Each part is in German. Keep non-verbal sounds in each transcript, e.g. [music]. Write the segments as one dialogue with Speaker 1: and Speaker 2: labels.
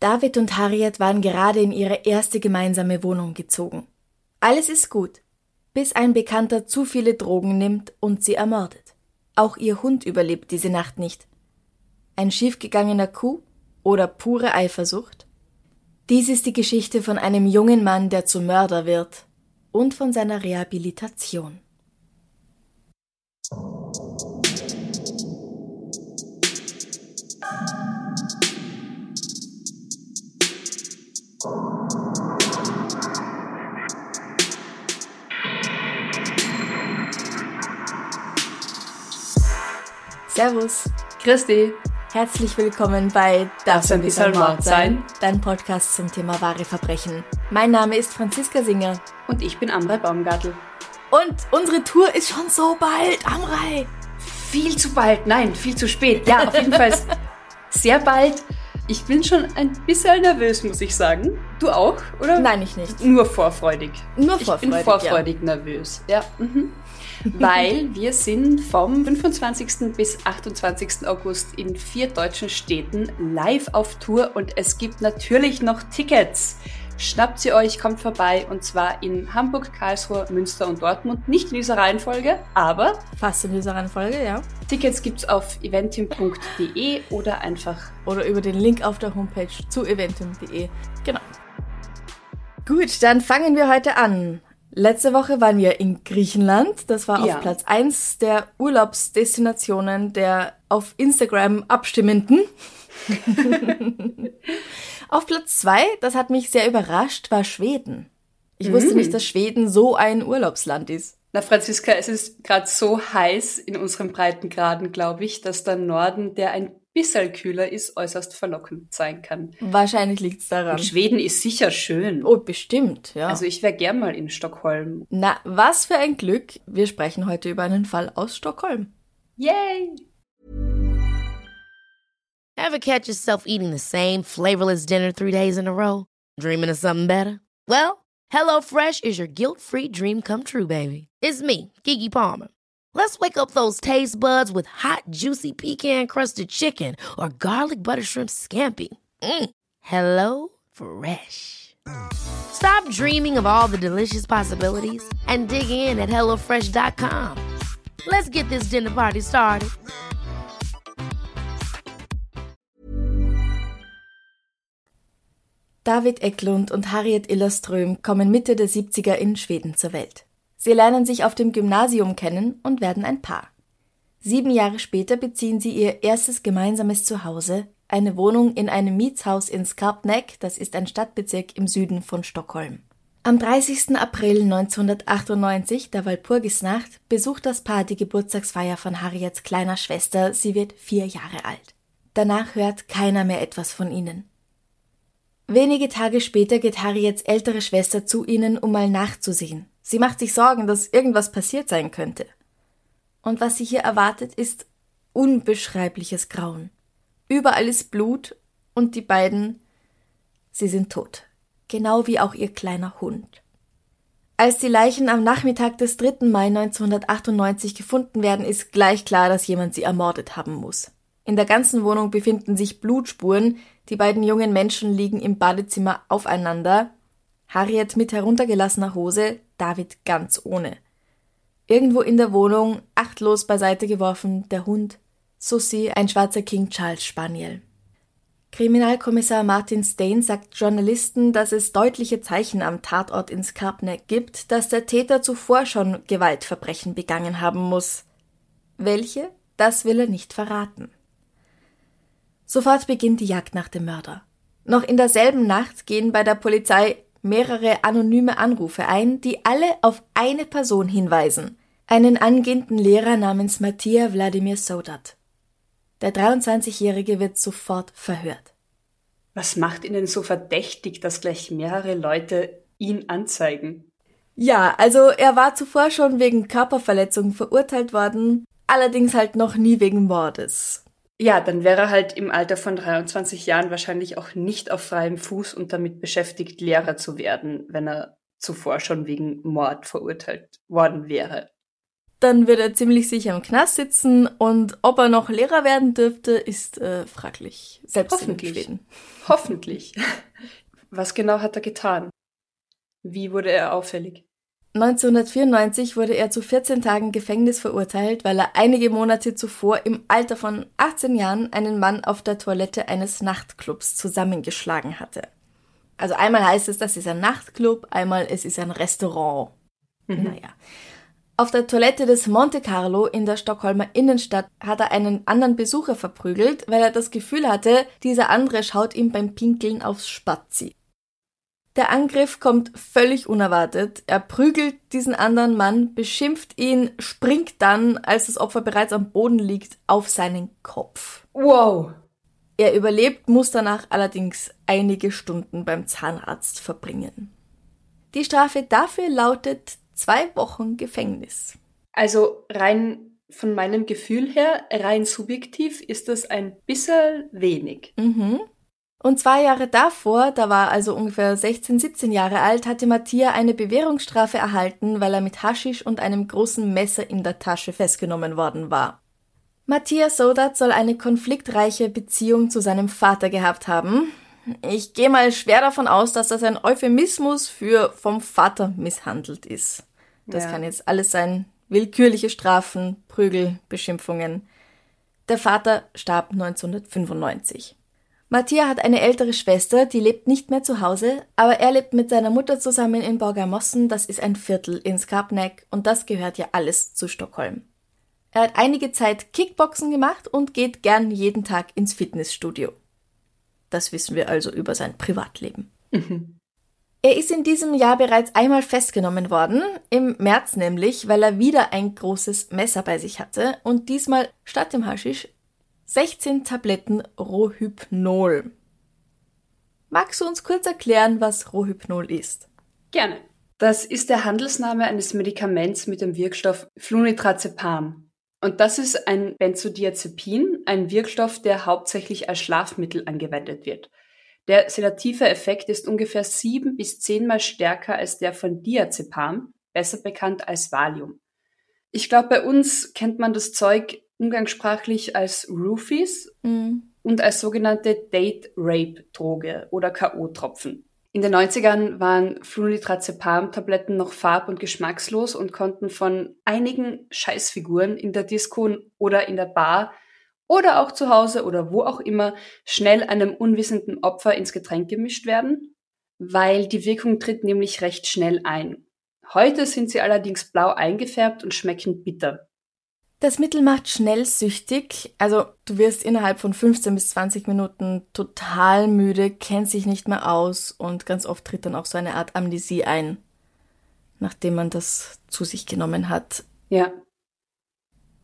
Speaker 1: David und Harriet waren gerade in ihre erste gemeinsame Wohnung gezogen. Alles ist gut, bis ein Bekannter zu viele Drogen nimmt und sie ermordet. Auch ihr Hund überlebt diese Nacht nicht. Ein schiefgegangener Kuh oder pure Eifersucht? Dies ist die Geschichte von einem jungen Mann, der zum Mörder wird und von seiner Rehabilitation. Servus.
Speaker 2: Christi.
Speaker 1: Herzlich willkommen bei
Speaker 2: Darf ein bisschen Mord sein?
Speaker 1: Dein Podcast zum Thema wahre Verbrechen. Mein Name ist Franziska Singer.
Speaker 2: Und ich bin Amrei Baumgartel.
Speaker 1: Und unsere Tour ist schon so bald, Amrei.
Speaker 2: Viel zu bald, nein, viel zu spät. Ja, auf jeden Fall [laughs] sehr bald. Ich bin schon ein bisschen nervös, muss ich sagen. Du auch, oder?
Speaker 1: Nein, ich nicht.
Speaker 2: Nur vorfreudig.
Speaker 1: Nur vorfreudig.
Speaker 2: Ich bin vorfreudig ja. nervös. Ja. Mhm. Weil wir sind vom 25. bis 28. August in vier deutschen Städten live auf Tour und es gibt natürlich noch Tickets. Schnappt sie euch, kommt vorbei und zwar in Hamburg, Karlsruhe, Münster und Dortmund. Nicht in dieser Reihenfolge, aber
Speaker 1: fast in dieser Reihenfolge, ja.
Speaker 2: Tickets gibt's auf eventim.de oder einfach
Speaker 1: oder über den Link auf der Homepage zu eventim.de. Genau. Gut, dann fangen wir heute an. Letzte Woche waren wir in Griechenland. Das war ja. auf Platz 1 der Urlaubsdestinationen der auf Instagram Abstimmenden. [laughs] Auf Platz zwei, das hat mich sehr überrascht, war Schweden. Ich mhm. wusste nicht, dass Schweden so ein Urlaubsland ist.
Speaker 2: Na, Franziska, es ist gerade so heiß in unseren Breitengraden, glaube ich, dass der Norden, der ein bisschen kühler ist, äußerst verlockend sein kann.
Speaker 1: Wahrscheinlich liegt es daran. Und
Speaker 2: Schweden ist sicher schön.
Speaker 1: Oh, bestimmt, ja.
Speaker 2: Also ich wäre gern mal in Stockholm.
Speaker 1: Na, was für ein Glück. Wir sprechen heute über einen Fall aus Stockholm.
Speaker 2: Yay!
Speaker 3: Ever catch yourself eating the same flavorless dinner three days in a row? Dreaming of something better? Well, HelloFresh is your guilt-free dream come true, baby. It's me, Kiki Palmer. Let's wake up those taste buds with hot, juicy pecan-crusted chicken or garlic butter shrimp scampi. Mm. Hello Fresh. Stop dreaming of all the delicious possibilities and dig in at HelloFresh.com. Let's get this dinner party started.
Speaker 1: David Eklund und Harriet Illerström kommen Mitte der 70er in Schweden zur Welt. Sie lernen sich auf dem Gymnasium kennen und werden ein Paar. Sieben Jahre später beziehen sie ihr erstes gemeinsames Zuhause, eine Wohnung in einem Mietshaus in Skarpnäck, das ist ein Stadtbezirk im Süden von Stockholm. Am 30. April 1998, der Walpurgisnacht, besucht das Paar die Geburtstagsfeier von Harriets kleiner Schwester, sie wird vier Jahre alt. Danach hört keiner mehr etwas von ihnen. Wenige Tage später geht Harriets ältere Schwester zu ihnen, um mal nachzusehen. Sie macht sich Sorgen, dass irgendwas passiert sein könnte. Und was sie hier erwartet, ist unbeschreibliches Grauen. Überall ist Blut und die beiden, sie sind tot. Genau wie auch ihr kleiner Hund. Als die Leichen am Nachmittag des 3. Mai 1998 gefunden werden, ist gleich klar, dass jemand sie ermordet haben muss. In der ganzen Wohnung befinden sich Blutspuren, die beiden jungen Menschen liegen im Badezimmer aufeinander, Harriet mit heruntergelassener Hose, David ganz ohne. Irgendwo in der Wohnung, achtlos beiseite geworfen, der Hund, Susie, ein schwarzer King Charles Spaniel. Kriminalkommissar Martin Stain sagt Journalisten, dass es deutliche Zeichen am Tatort in Skarpneck gibt, dass der Täter zuvor schon Gewaltverbrechen begangen haben muss. Welche? Das will er nicht verraten. Sofort beginnt die Jagd nach dem Mörder. Noch in derselben Nacht gehen bei der Polizei mehrere anonyme Anrufe ein, die alle auf eine Person hinweisen. Einen angehenden Lehrer namens Mattia Wladimir Sodat. Der 23-Jährige wird sofort verhört.
Speaker 2: Was macht Ihnen so verdächtig, dass gleich mehrere Leute ihn anzeigen?
Speaker 1: Ja, also er war zuvor schon wegen Körperverletzung verurteilt worden, allerdings halt noch nie wegen Mordes.
Speaker 2: Ja, dann wäre er halt im Alter von 23 Jahren wahrscheinlich auch nicht auf freiem Fuß und damit beschäftigt, Lehrer zu werden, wenn er zuvor schon wegen Mord verurteilt worden wäre.
Speaker 1: dann wird er ziemlich sicher im Knast sitzen und ob er noch Lehrer werden dürfte, ist äh, fraglich. Selbst
Speaker 2: Hoffentlich.
Speaker 1: in Schweden.
Speaker 2: Hoffentlich. [laughs] Was genau hat er getan? Wie wurde er auffällig?
Speaker 1: 1994 wurde er zu 14 Tagen Gefängnis verurteilt, weil er einige Monate zuvor im Alter von 18 Jahren einen Mann auf der Toilette eines Nachtclubs zusammengeschlagen hatte. Also einmal heißt es, das ist ein Nachtclub, einmal es ist ein Restaurant.
Speaker 2: Mhm.
Speaker 1: Naja. Auf der Toilette des Monte Carlo in der Stockholmer Innenstadt hat er einen anderen Besucher verprügelt, weil er das Gefühl hatte, dieser andere schaut ihm beim Pinkeln aufs Spazi. Der Angriff kommt völlig unerwartet. Er prügelt diesen anderen Mann, beschimpft ihn, springt dann, als das Opfer bereits am Boden liegt, auf seinen Kopf.
Speaker 2: Wow.
Speaker 1: Er überlebt, muss danach allerdings einige Stunden beim Zahnarzt verbringen. Die Strafe dafür lautet zwei Wochen Gefängnis.
Speaker 2: Also rein von meinem Gefühl her, rein subjektiv, ist das ein bisschen wenig.
Speaker 1: Mhm. Und zwei Jahre davor, da war also ungefähr 16, 17 Jahre alt, hatte Mattia eine Bewährungsstrafe erhalten, weil er mit Haschisch und einem großen Messer in der Tasche festgenommen worden war. Matthias Sodat soll eine konfliktreiche Beziehung zu seinem Vater gehabt haben. Ich gehe mal schwer davon aus, dass das ein Euphemismus für vom Vater misshandelt ist. Das
Speaker 2: Ja.
Speaker 1: kann jetzt alles sein. Willkürliche Strafen, Prügel, Beschimpfungen. Der Vater starb 1995. Mattia hat eine ältere Schwester, die lebt nicht mehr zu Hause, aber er lebt mit seiner Mutter zusammen in Borgamossen, das ist ein Viertel in Skarpnäck und das gehört ja alles zu Stockholm. Er hat einige Zeit Kickboxen gemacht und geht gern jeden Tag ins Fitnessstudio. Das wissen wir also über sein Privatleben. Er ist in diesem Jahr bereits einmal festgenommen worden, im März nämlich, weil er wieder ein großes Messer bei sich hatte und diesmal statt dem Haschisch 16 Tabletten Rohypnol. Magst du uns kurz erklären, was Rohypnol ist?
Speaker 2: Gerne. Das ist der Handelsname eines Medikaments mit dem Wirkstoff Flunitrazepam. Und das ist ein Benzodiazepin, ein Wirkstoff, der hauptsächlich als Schlafmittel angewendet wird. Der sedative Effekt ist ungefähr sieben bis zehnmal stärker als der von Diazepam, besser bekannt als Valium. Ich glaube, bei uns kennt man das Zeug umgangssprachlich als Roofies
Speaker 1: Mhm.
Speaker 2: und als sogenannte Date-Rape-Droge oder K.O.-Tropfen. In den 90ern waren Flunitrazepam-Tabletten noch farb- und geschmackslos und konnten von einigen Scheißfiguren in der Disco oder in der Bar oder auch zu Hause oder wo auch immer schnell einem unwissenden Opfer ins Getränk gemischt werden, weil die Wirkung tritt nämlich recht schnell ein. Heute sind sie allerdings blau eingefärbt und schmecken bitter.
Speaker 1: Das Mittel macht schnell süchtig, also du wirst innerhalb von 15 bis 20 Minuten total müde, kennst dich nicht mehr aus und ganz oft tritt dann auch so eine Art Amnesie ein, nachdem man das zu sich genommen hat.
Speaker 2: Ja,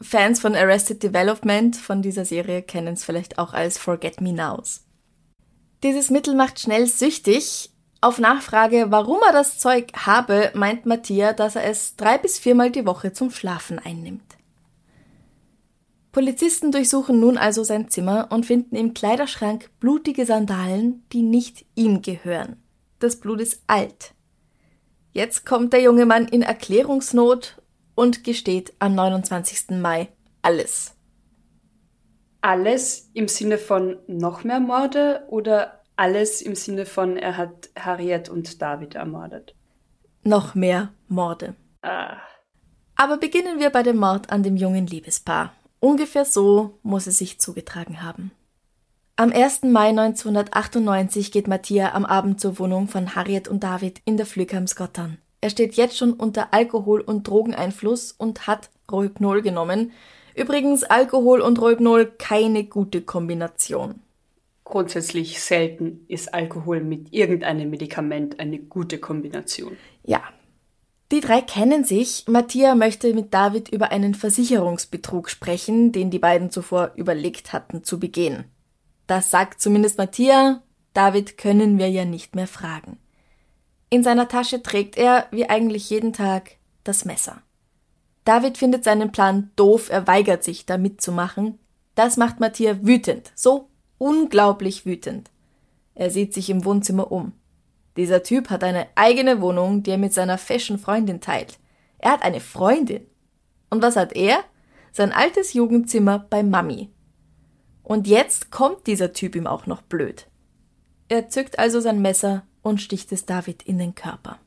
Speaker 1: Fans von Arrested Development von dieser Serie kennen es vielleicht auch als Forget Me Nows. Dieses Mittel macht schnell süchtig. Auf Nachfrage, warum er das Zeug habe, meint Mattia, dass er es drei bis viermal die Woche zum Schlafen einnimmt. Polizisten durchsuchen nun also sein Zimmer und finden im Kleiderschrank blutige Sandalen, die nicht ihm gehören. Das Blut ist alt. Jetzt kommt der junge Mann in Erklärungsnot und gesteht am 29. Mai alles.
Speaker 2: alles im Sinne von noch mehr Morde oder alles im Sinne von er hat Harriet und David ermordet?
Speaker 1: Noch mehr Morde.
Speaker 2: Ah,
Speaker 1: Aber beginnen wir bei dem Mord an dem jungen Liebespaar. Ungefähr so muss es sich zugetragen haben. Am 1. Mai 1998 geht Mattia am Abend zur Wohnung von Harriet und David in der Flügheim-Skottan. Er steht jetzt schon unter Alkohol- und Drogeneinfluss und hat Rohypnol genommen. Übrigens Alkohol und Rohypnol keine gute Kombination.
Speaker 2: grundsätzlich selten ist Alkohol mit irgendeinem Medikament eine gute Kombination.
Speaker 1: Ja. Die drei kennen sich. Mattia möchte mit David über einen Versicherungsbetrug sprechen, den die beiden zuvor überlegt hatten zu begehen. Das sagt zumindest Mattia. David können wir ja nicht mehr fragen. In seiner Tasche trägt er, wie eigentlich jeden Tag, das Messer. David findet seinen Plan doof, er weigert sich, da mitzumachen. Das macht Mattia wütend, so unglaublich wütend. Er sieht sich im Wohnzimmer um. Dieser Typ hat eine eigene Wohnung, die er mit seiner Fashion-Freundin teilt. Er hat eine Freundin. Und was hat er? Sein altes Jugendzimmer bei Mami. Und jetzt kommt dieser Typ ihm auch noch blöd. Er zückt also sein Messer und sticht es David in den Körper.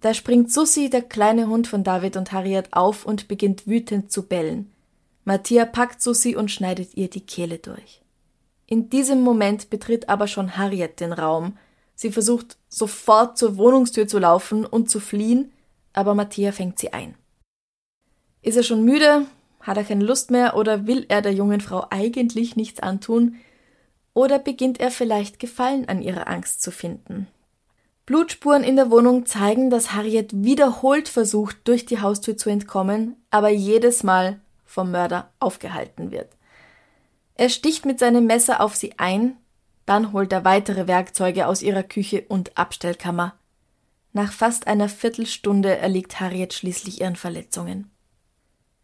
Speaker 1: Da springt Sussi, der kleine Hund von David und Harriet, auf und beginnt wütend zu bellen. Mattia packt Sussi und schneidet ihr die Kehle durch. In diesem Moment betritt aber schon Harriet den Raum. Sie versucht sofort zur Wohnungstür zu laufen und zu fliehen, aber Mattia fängt sie ein. Ist er schon müde? Hat er keine Lust mehr oder will er der jungen Frau eigentlich nichts antun? Oder beginnt er vielleicht Gefallen an ihrer Angst zu finden? Blutspuren in der Wohnung zeigen, dass Harriet wiederholt versucht, durch die Haustür zu entkommen, aber jedes Mal vom Mörder aufgehalten wird. Er sticht mit seinem Messer auf sie ein, dann holt er weitere Werkzeuge aus ihrer Küche und Abstellkammer. Nach fast einer Viertelstunde erliegt Harriet schließlich ihren Verletzungen.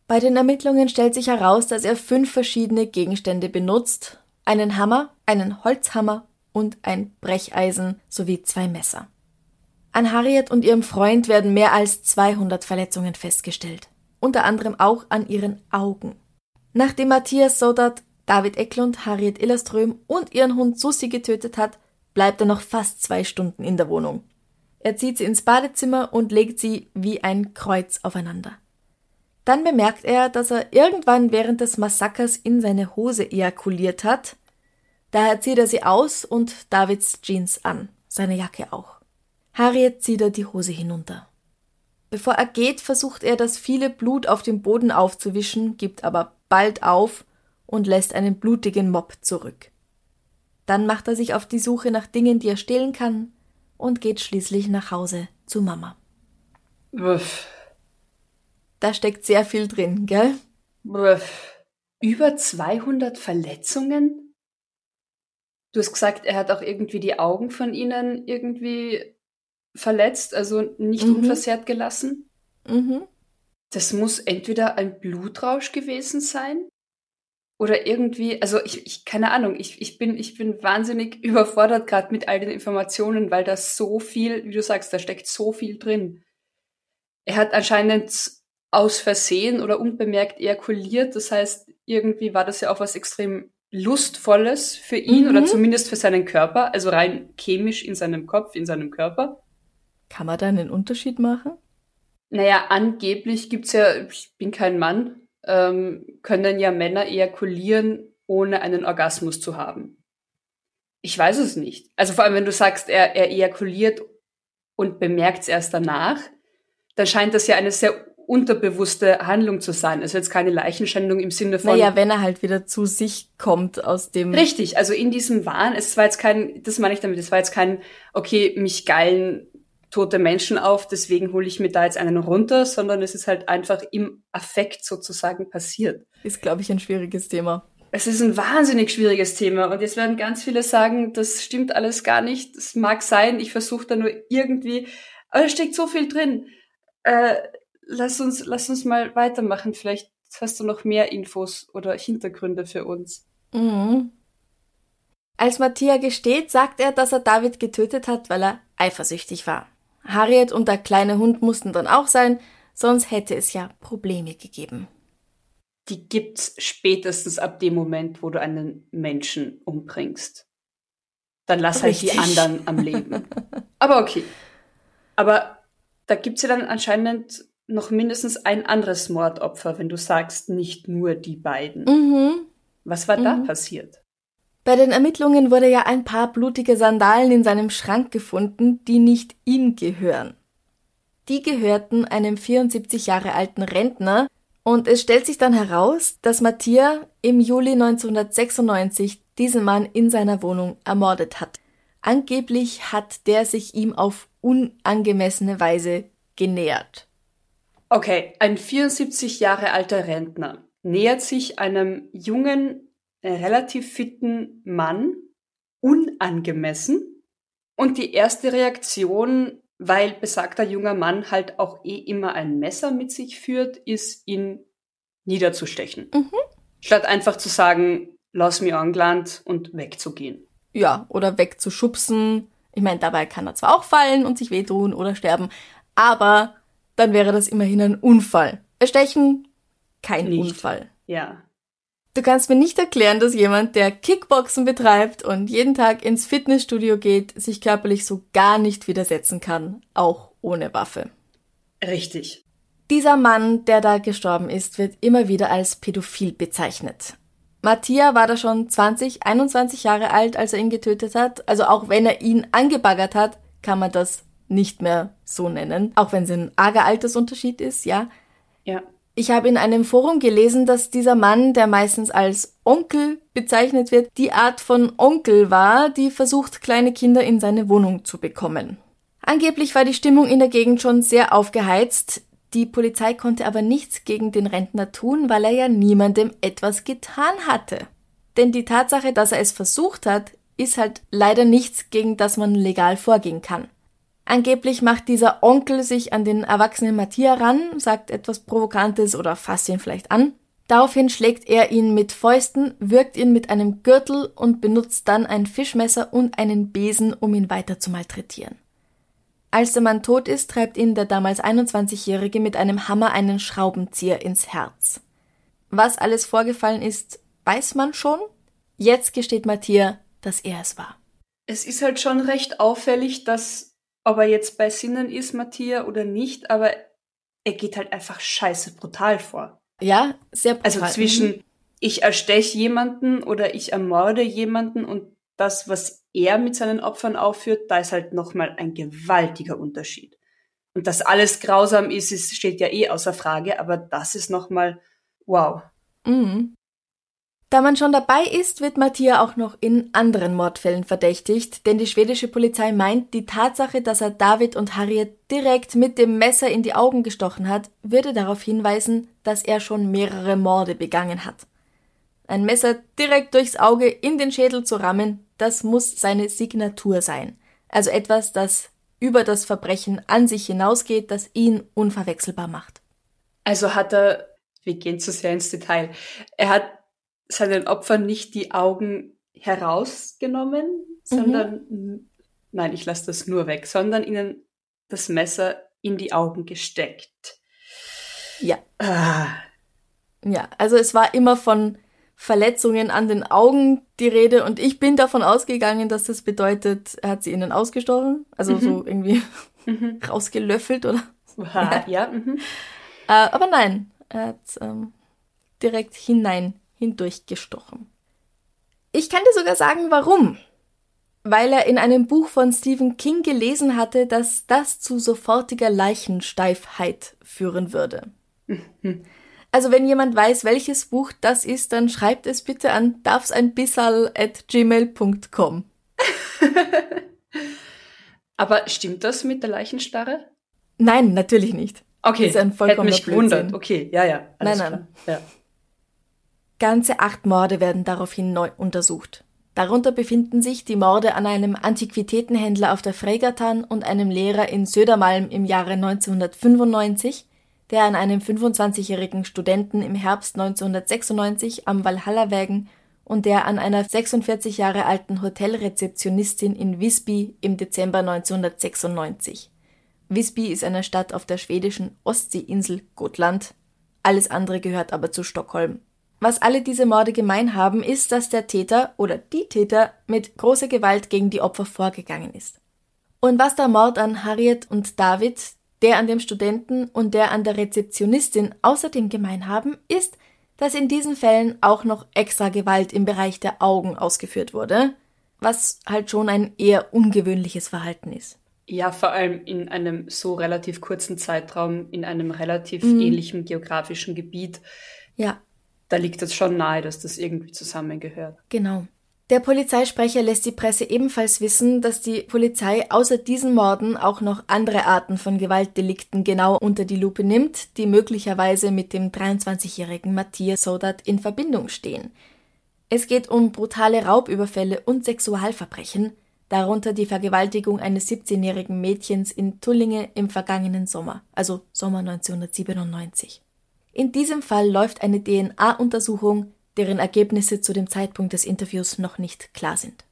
Speaker 1: Bei den Ermittlungen stellt sich heraus, dass er fünf verschiedene Gegenstände benutzt, einen Hammer, einen Holzhammer und ein Brecheisen sowie zwei Messer. An Harriet und ihrem Freund werden mehr als 200 Verletzungen festgestellt, unter anderem auch an ihren Augen. Nachdem Matthias Sodat, David Eklund, Harriet Illerström und ihren Hund Susi getötet hat, bleibt er noch fast zwei Stunden in der Wohnung. Er zieht sie ins Badezimmer und legt sie wie ein Kreuz aufeinander. Dann bemerkt er, dass er irgendwann während des Massakers in seine Hose ejakuliert hat. Daher zieht er sie aus und Davids Jeans an, seine Jacke auch. Harriet zieht er die Hose hinunter. Bevor er geht, versucht er, das viele Blut auf dem Boden aufzuwischen, gibt aber bald auf und lässt einen blutigen Mob zurück. Dann macht er sich auf die Suche nach Dingen, die er stehlen kann, und geht schließlich nach Hause zu Mama.
Speaker 2: Uff.
Speaker 1: Da steckt sehr viel drin, gell?
Speaker 2: Uff. Über 200 Verletzungen? Du hast gesagt, er hat auch irgendwie die Augen von ihnen irgendwie verletzt, also nicht mhm. unversehrt gelassen.
Speaker 1: Mhm.
Speaker 2: Das muss entweder ein Blutrausch gewesen sein oder irgendwie, also ich, ich keine Ahnung, ich, ich, bin, ich bin wahnsinnig [laughs] überfordert gerade mit all den Informationen, weil da so viel, wie du sagst, da steckt so viel drin. Er hat anscheinend aus Versehen oder unbemerkt ejakuliert, das heißt, irgendwie war das ja auch was extrem Lustvolles für ihn mhm. oder zumindest für seinen Körper, also rein chemisch in seinem Kopf, in seinem Körper.
Speaker 1: Kann man da einen Unterschied machen?
Speaker 2: Naja, angeblich gibt's ja, ich bin kein Mann, ähm, können ja Männer ejakulieren, ohne einen Orgasmus zu haben. Ich weiß es nicht. Also vor allem, wenn du sagst, er, er ejakuliert und bemerkt es erst danach, dann scheint das ja eine sehr unterbewusste Handlung zu sein. Also jetzt keine Leichenschändung im Sinne von.
Speaker 1: Naja, wenn er halt wieder zu sich kommt aus dem.
Speaker 2: Richtig, also in diesem Wahn, es war jetzt kein, das meine ich damit, es war jetzt kein, okay, mich geilen tote Menschen auf, deswegen hole ich mir da jetzt einen runter, sondern es ist halt einfach im Affekt sozusagen passiert.
Speaker 1: Ist, glaube ich, ein schwieriges Thema.
Speaker 2: Es ist ein wahnsinnig schwieriges Thema und jetzt werden ganz viele sagen, das stimmt alles gar nicht. Das mag sein, ich versuche da nur irgendwie, aber da steckt so viel drin. Äh, lass uns, lass uns mal weitermachen. Vielleicht hast du noch mehr Infos oder Hintergründe für uns.
Speaker 1: Mhm. Als Mattia gesteht, sagt er, dass er David getötet hat, weil er eifersüchtig war. Harriet und der kleine Hund mussten dann auch sein, sonst hätte es ja Probleme gegeben.
Speaker 2: Die gibt's spätestens ab dem Moment, wo du einen Menschen umbringst. Dann lass Richtig. halt die anderen am Leben. [laughs] Aber okay. Aber da gibt's ja dann anscheinend noch mindestens ein anderes Mordopfer, wenn du sagst, nicht nur die beiden.
Speaker 1: Mhm.
Speaker 2: Was war mhm. da passiert?
Speaker 1: Bei den Ermittlungen wurde ja ein paar blutige Sandalen in seinem Schrank gefunden, die nicht ihm gehören. Die gehörten einem 74 Jahre alten Rentner und es stellt sich dann heraus, dass Mattia im Juli 1996 diesen Mann in seiner Wohnung ermordet hat. Angeblich hat der sich ihm auf unangemessene Weise genähert.
Speaker 2: Okay, ein 74 Jahre alter Rentner nähert sich einem jungen relativ fitten Mann unangemessen. Und die erste Reaktion, weil besagter junger Mann halt auch eh immer ein Messer mit sich führt, ist ihn niederzustechen.
Speaker 1: Mhm.
Speaker 2: Statt einfach zu sagen, lass mich angland und wegzugehen.
Speaker 1: Ja, oder wegzuschubsen. Ich meine, dabei kann er zwar auch fallen und sich wehtun oder sterben, aber dann wäre das immerhin ein Unfall Erstechen, kein
Speaker 2: Nicht.
Speaker 1: Unfall.
Speaker 2: Ja.
Speaker 1: Du kannst mir nicht erklären, dass jemand, der Kickboxen betreibt und jeden Tag ins Fitnessstudio geht, sich körperlich so gar nicht widersetzen kann, auch ohne Waffe.
Speaker 2: Richtig.
Speaker 1: Dieser Mann, der da gestorben ist, wird immer wieder als pädophil bezeichnet. Mattia war da schon 20, 21 Jahre alt, als er ihn getötet hat. Also auch wenn er ihn angebaggert hat, kann man das nicht mehr so nennen. Auch wenn es ein arger Altersunterschied ist, ja.
Speaker 2: Ja.
Speaker 1: Ich habe in einem Forum gelesen, dass dieser Mann, der meistens als Onkel bezeichnet wird, die Art von Onkel war, die versucht, kleine Kinder in seine Wohnung zu bekommen. Angeblich war die Stimmung in der Gegend schon sehr aufgeheizt. Die Polizei konnte aber nichts gegen den Rentner tun, weil er ja niemandem etwas getan hatte. Denn die Tatsache, dass er es versucht hat, ist halt leider nichts, gegen das man legal vorgehen kann. Angeblich macht dieser Onkel sich an den erwachsenen Mattia ran, sagt etwas Provokantes oder fasst ihn vielleicht an. Daraufhin schlägt er ihn mit Fäusten, wirkt ihn mit einem Gürtel und benutzt dann ein Fischmesser und einen Besen, um ihn weiter zu malträtieren. Als der Mann tot ist, treibt ihn der damals 21-Jährige mit einem Hammer einen Schraubenzieher ins Herz. Was alles vorgefallen ist, weiß man schon. Jetzt gesteht Mattia, dass er es war.
Speaker 2: Es ist halt schon recht auffällig, dass ob er jetzt bei Sinnen ist, Matthias, oder nicht, aber er geht halt einfach scheiße brutal vor.
Speaker 1: Ja, sehr brutal.
Speaker 2: Also zwischen ich ersteche jemanden oder ich ermorde jemanden und das, was er mit seinen Opfern aufführt, da ist halt nochmal ein gewaltiger Unterschied. Und dass alles grausam ist, ist, steht ja eh außer Frage, aber das ist nochmal wow.
Speaker 1: Mhm. Da man schon dabei ist, wird Mattia auch noch in anderen Mordfällen verdächtigt, denn die schwedische Polizei meint, die Tatsache, dass er David und Harriet direkt mit dem Messer in die Augen gestochen hat, würde darauf hinweisen, dass er schon mehrere Morde begangen hat. Ein Messer direkt durchs Auge in den Schädel zu rammen, das muss seine Signatur sein. Also etwas, das über das Verbrechen an sich hinausgeht, das ihn unverwechselbar macht.
Speaker 2: Also hat er, wir gehen zu sehr ins Detail, er hat seinen Opfern nicht die Augen herausgenommen, sondern, mhm. nein, ich lasse das nur weg, sondern ihnen das Messer in die Augen gesteckt.
Speaker 1: Ja.
Speaker 2: Ah.
Speaker 1: Ja, also es war immer von Verletzungen an den Augen die Rede und ich bin davon ausgegangen, dass das bedeutet, er hat sie ihnen ausgestochen, also mhm. so irgendwie [laughs] mhm. [laughs] rausgelöffelt oder.
Speaker 2: ja. [laughs] ja mhm.
Speaker 1: äh, aber nein, er hat ähm, direkt hinein hindurchgestochen. Ich kann dir sogar sagen, warum. Weil er in einem Buch von Stephen King gelesen hatte, dass das zu sofortiger Leichensteifheit führen würde. Also wenn jemand weiß, welches Buch das ist, dann schreibt es bitte an darfseinbissal at gmail.com. [laughs]
Speaker 2: Aber stimmt das mit der Leichenstarre?
Speaker 1: Nein, natürlich nicht.
Speaker 2: Okay, das ist ein vollkommener Hätte mich gewundert. Okay, ja, ja.
Speaker 1: Nein, nein. Ja. Ganze acht Morde werden daraufhin neu untersucht. Darunter befinden sich die Morde an einem Antiquitätenhändler auf der Fregatan und einem Lehrer in Södermalm im Jahre 1995, der an einem 25-jährigen Studenten im Herbst 1996 am Walhalla-Wägen und der an einer 46 Jahre alten Hotelrezeptionistin in Visby im Dezember 1996. Visby ist eine Stadt auf der schwedischen Ostseeinsel Gotland. Alles andere gehört aber zu Stockholm. Was alle diese Morde gemein haben, ist, dass der Täter oder die Täter mit großer Gewalt gegen die Opfer vorgegangen ist. Und was der Mord an Harriet und David, der an dem Studenten und der an der Rezeptionistin außerdem gemein haben, ist, dass in diesen Fällen auch noch extra Gewalt im Bereich der Augen ausgeführt wurde, was halt schon ein eher ungewöhnliches Verhalten ist.
Speaker 2: Ja, vor allem in einem so relativ kurzen Zeitraum, in einem relativ mhm. ähnlichen geografischen Gebiet.
Speaker 1: Ja
Speaker 2: da liegt es schon nahe, dass das irgendwie zusammengehört.
Speaker 1: Genau. Der Polizeisprecher lässt die Presse ebenfalls wissen, dass die Polizei außer diesen Morden auch noch andere Arten von Gewaltdelikten genau unter die Lupe nimmt, die möglicherweise mit dem 23-jährigen Matthias Sodat in Verbindung stehen. Es geht um brutale Raubüberfälle und Sexualverbrechen, darunter die Vergewaltigung eines 17-jährigen Mädchens in Tullinge im vergangenen Sommer, also Sommer 1997. In diesem Fall läuft eine DNA-Untersuchung, deren Ergebnisse zu dem Zeitpunkt des Interviews noch nicht klar sind.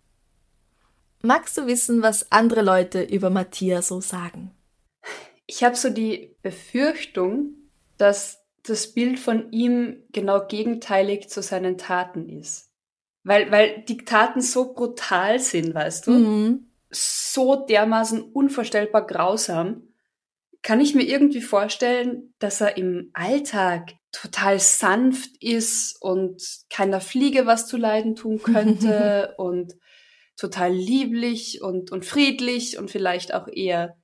Speaker 1: Magst du wissen, was andere Leute über Matthias so sagen?
Speaker 2: Ich habe so die Befürchtung, dass das Bild von ihm genau gegenteilig zu seinen Taten ist. Weil, weil die Taten so brutal sind, weißt du? Mhm. So dermaßen unvorstellbar grausam. Kann ich mir irgendwie vorstellen, dass er im Alltag total sanft ist und keiner Fliege was zu leiden tun könnte [laughs] und total lieblich und, und friedlich und vielleicht auch eher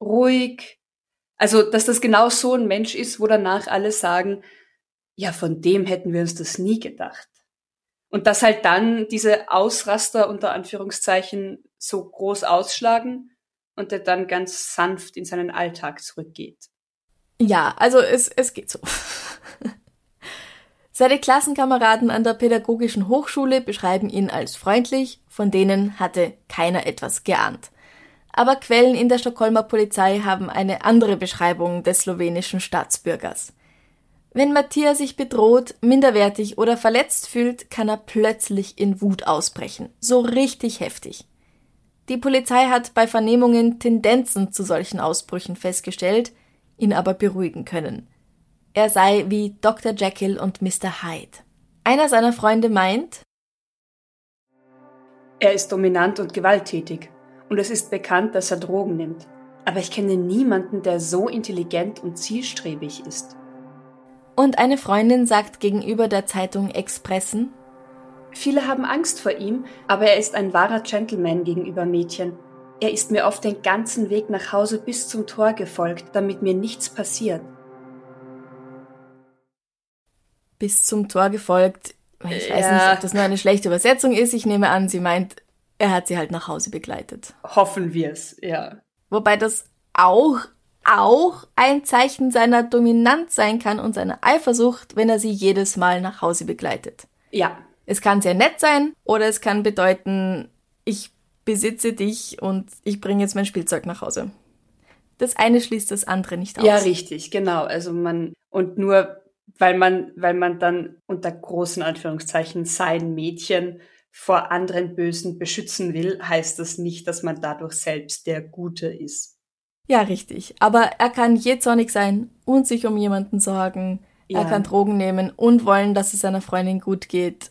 Speaker 2: ruhig. Also, dass das genau so ein Mensch ist, wo danach alle sagen, ja, von dem hätten wir uns das nie gedacht. Und dass halt dann diese Ausraster unter Anführungszeichen so groß ausschlagen und der dann ganz sanft in seinen Alltag zurückgeht.
Speaker 1: Ja, also es, es geht so. Seine Klassenkameraden an der Pädagogischen Hochschule beschreiben ihn als freundlich, von denen hatte keiner etwas geahnt. Aber Quellen in der Stockholmer Polizei haben eine andere Beschreibung des slowenischen Staatsbürgers. Wenn Matthias sich bedroht, minderwertig oder verletzt fühlt, kann er plötzlich in Wut ausbrechen. So richtig heftig. Die Polizei hat bei Vernehmungen Tendenzen zu solchen Ausbrüchen festgestellt, ihn aber beruhigen können. Er sei wie Dr. Jekyll und Mr. Hyde. Einer seiner Freunde meint,
Speaker 2: er ist dominant und gewalttätig und es ist bekannt, dass er Drogen nimmt. Aber ich kenne niemanden, der so intelligent und zielstrebig ist.
Speaker 1: Und eine Freundin sagt gegenüber der Zeitung Expressen,
Speaker 2: Viele haben Angst vor ihm, aber er ist ein wahrer Gentleman gegenüber Mädchen. Er ist mir oft den ganzen Weg nach Hause bis zum Tor gefolgt, damit mir nichts passiert.
Speaker 1: Bis zum Tor gefolgt. Ich weiß ja. nicht, ob das nur eine schlechte Übersetzung ist. Ich nehme an, sie meint, er hat sie halt nach Hause begleitet.
Speaker 2: Hoffen wir es, ja.
Speaker 1: Wobei das auch, auch ein Zeichen seiner Dominanz sein kann und seiner Eifersucht, wenn er sie jedes Mal nach Hause begleitet.
Speaker 2: Ja.
Speaker 1: Es kann sehr nett sein oder es kann bedeuten, ich besitze dich und ich bringe jetzt mein Spielzeug nach Hause. Das eine schließt das andere nicht aus.
Speaker 2: Ja, richtig, genau. Also man, und nur weil man, weil man dann unter großen Anführungszeichen sein Mädchen vor anderen Bösen beschützen will, heißt das nicht, dass man dadurch selbst der Gute ist.
Speaker 1: Ja, richtig. Aber er kann jähzornig sein und sich um jemanden sorgen. Ja. Er kann Drogen nehmen und wollen, dass es seiner Freundin gut geht.